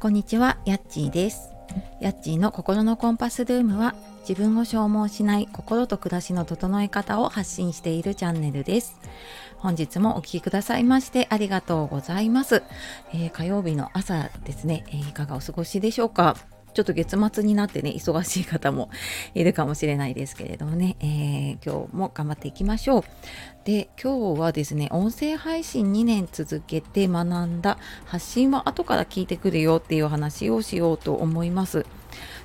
こんにちは、ヤッチーです。ヤッチーの心のコンパスルームは自分を消耗しない心と暮らしの整え方を発信しているチャンネルです。本日もお聴きくださいましてありがとうございます。えー、火曜日の朝ですね、えー、いかがお過ごしでしょうか？ちょっと月末になってね、忙しい方も いるかもしれないですけれどもね、えー、今日も頑張っていきましょう。で、今日はですね、音声配信2年続けて学んだ発信は後から聞いてくるよっていう話をしようと思います。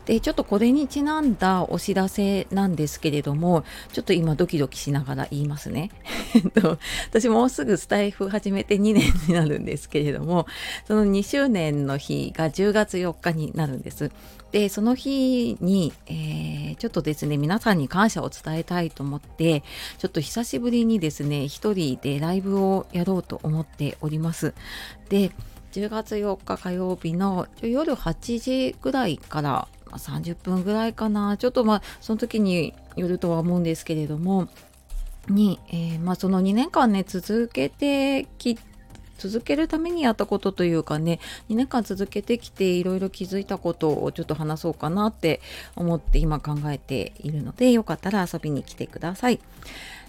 でちょっとこれにちなんだお知らせなんですけれどもちょっと今ドキドキしながら言いますね。私もうすぐスタイフ始めて2年になるんですけれどもその2周年の日が10月4日になるんです。でその日に、えー、ちょっとですね皆さんに感謝を伝えたいと思ってちょっと久しぶりにですね一人でライブをやろうと思っております。で10月4日火曜日の夜8時ぐらいからまあ、30分ぐらいかなちょっとまあその時によるとは思うんですけれどもに、えー、まあ、その2年間ね続けてき続けるためにやったことというかね2年間続けてきていろいろ気づいたことをちょっと話そうかなって思って今考えているのでよかったら遊びに来てください。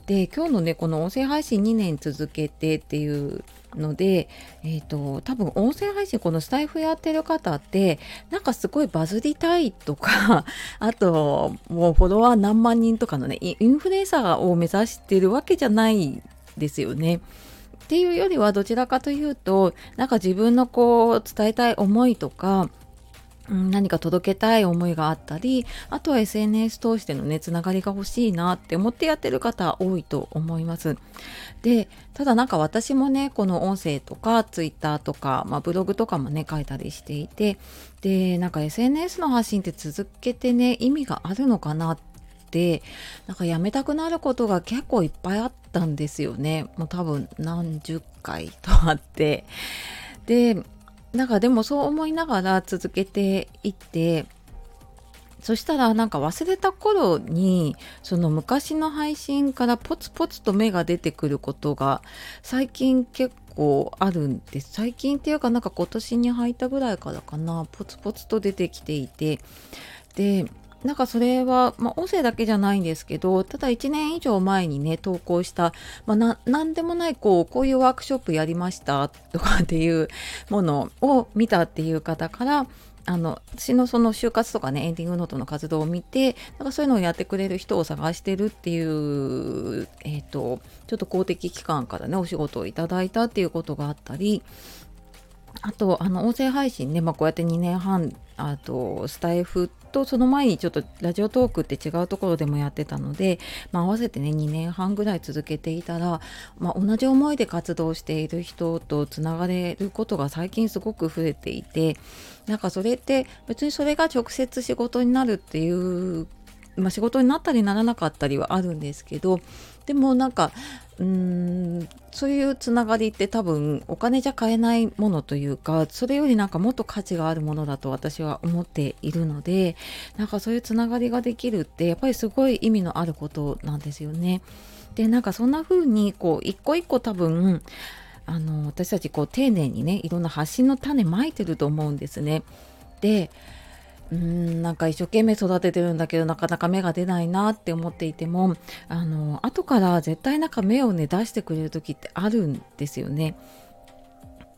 で今日のねこの音声配信2年続けてっていうので、えーと、多分音声配信このスタイフやってる方ってなんかすごいバズりたいとか あともうフォロワー何万人とかのねインフルエンサーを目指してるわけじゃないですよね。っていうよりはどちらかというとなんか自分のこう伝えたい思いとか何か届けたい思いがあったりあとは SNS 通してのねつながりが欲しいなって思ってやってる方多いと思います。でただなんか私もねこの音声とか Twitter とか、まあ、ブログとかもね書いたりしていてでなんか SNS の発信って続けてね意味があるのかなってなんかやめたくなることが結構いっぱいあったんですよね。もう多分何十回とあって。でなんかでもそう思いながら続けていってそしたらなんか忘れた頃にその昔の配信からポツポツと芽が出てくることが最近結構あるんです。最近っていうかなんか今年に入ったぐらいからかな。ポツポツと出てきていて。でなんかそれは、まあ、音声だけじゃないんですけど、ただ1年以上前にね、投稿した、まあ、な、なんでもない、こう、こういうワークショップやりましたとかっていうものを見たっていう方から、あの私のその就活とかねエンディングノートの活動を見てなんかそういうのをやってくれる人を探してるっていう、えーと、ちょっと公的機関からねお仕事をいただいたっていうことがあったりあとあの音声配信ね、まあ、こうやって2年半あとスタイフとその前にちょっとラジオトークって違うところでもやってたので、まあ、合わせてね2年半ぐらい続けていたら、まあ、同じ思いで活動している人とつながれることが最近すごく増えていてなんかそれって別にそれが直接仕事になるっていうまあ、仕事になったりならなかったりはあるんですけどでもなんかうーんそういうつながりって多分お金じゃ買えないものというかそれよりなんかもっと価値があるものだと私は思っているのでなんかそういうつながりができるってやっぱりすごい意味のあることなんですよね。でなんかそんな風にこう一個一個多分あの私たちこう丁寧にねいろんな発信の種まいてると思うんですね。でうんなんか一生懸命育ててるんだけどなかなか芽が出ないなって思っていてもあの後から絶対なんか芽をね出してくれる時ってあるんですよね。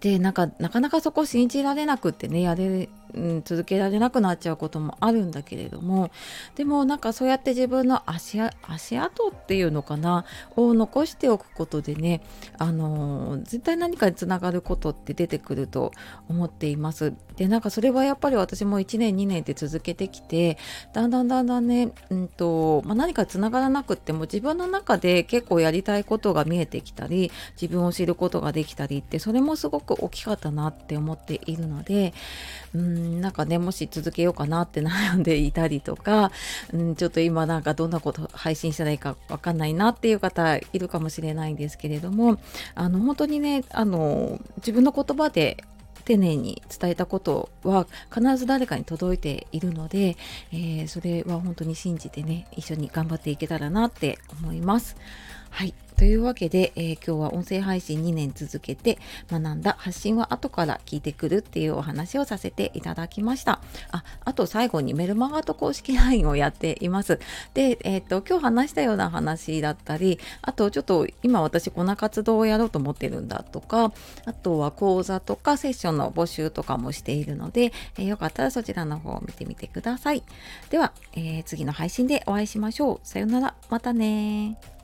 でなんかなかなかそこ信じられなくってねやれうん、続けられなくなっちゃうこともあるんだけれどもでもなんかそうやって自分の足足跡っていうのかなを残しておくことでねあの絶対何かにつながることって出てくると思っています。でなんかそれはやっぱり私も1年2年って続けてきてだんだんだんだんね、うんとまあ、何かつながらなくっても自分の中で結構やりたいことが見えてきたり自分を知ることができたりってそれもすごく大きかったなって思っているのでうんなんかねもし続けようかなって悩んでいたりとか、うん、ちょっと今なんかどんなこと配信したらいいかわかんないなっていう方いるかもしれないんですけれどもあの本当にねあの自分の言葉で丁寧に伝えたことは必ず誰かに届いているので、えー、それは本当に信じてね一緒に頑張っていけたらなって思います。はいというわけで、えー、今日は音声配信2年続けて学んだ発信は後から聞いてくるっていうお話をさせていただきました。あ、あと最後にメルマガと公式 LINE をやっています。で、えっ、と、今日話したような話だったり、あとちょっと今私こんな活動をやろうと思ってるんだとか、あとは講座とかセッションの募集とかもしているので、えー、よかったらそちらの方を見てみてください。では、えー、次の配信でお会いしましょう。さようなら。またね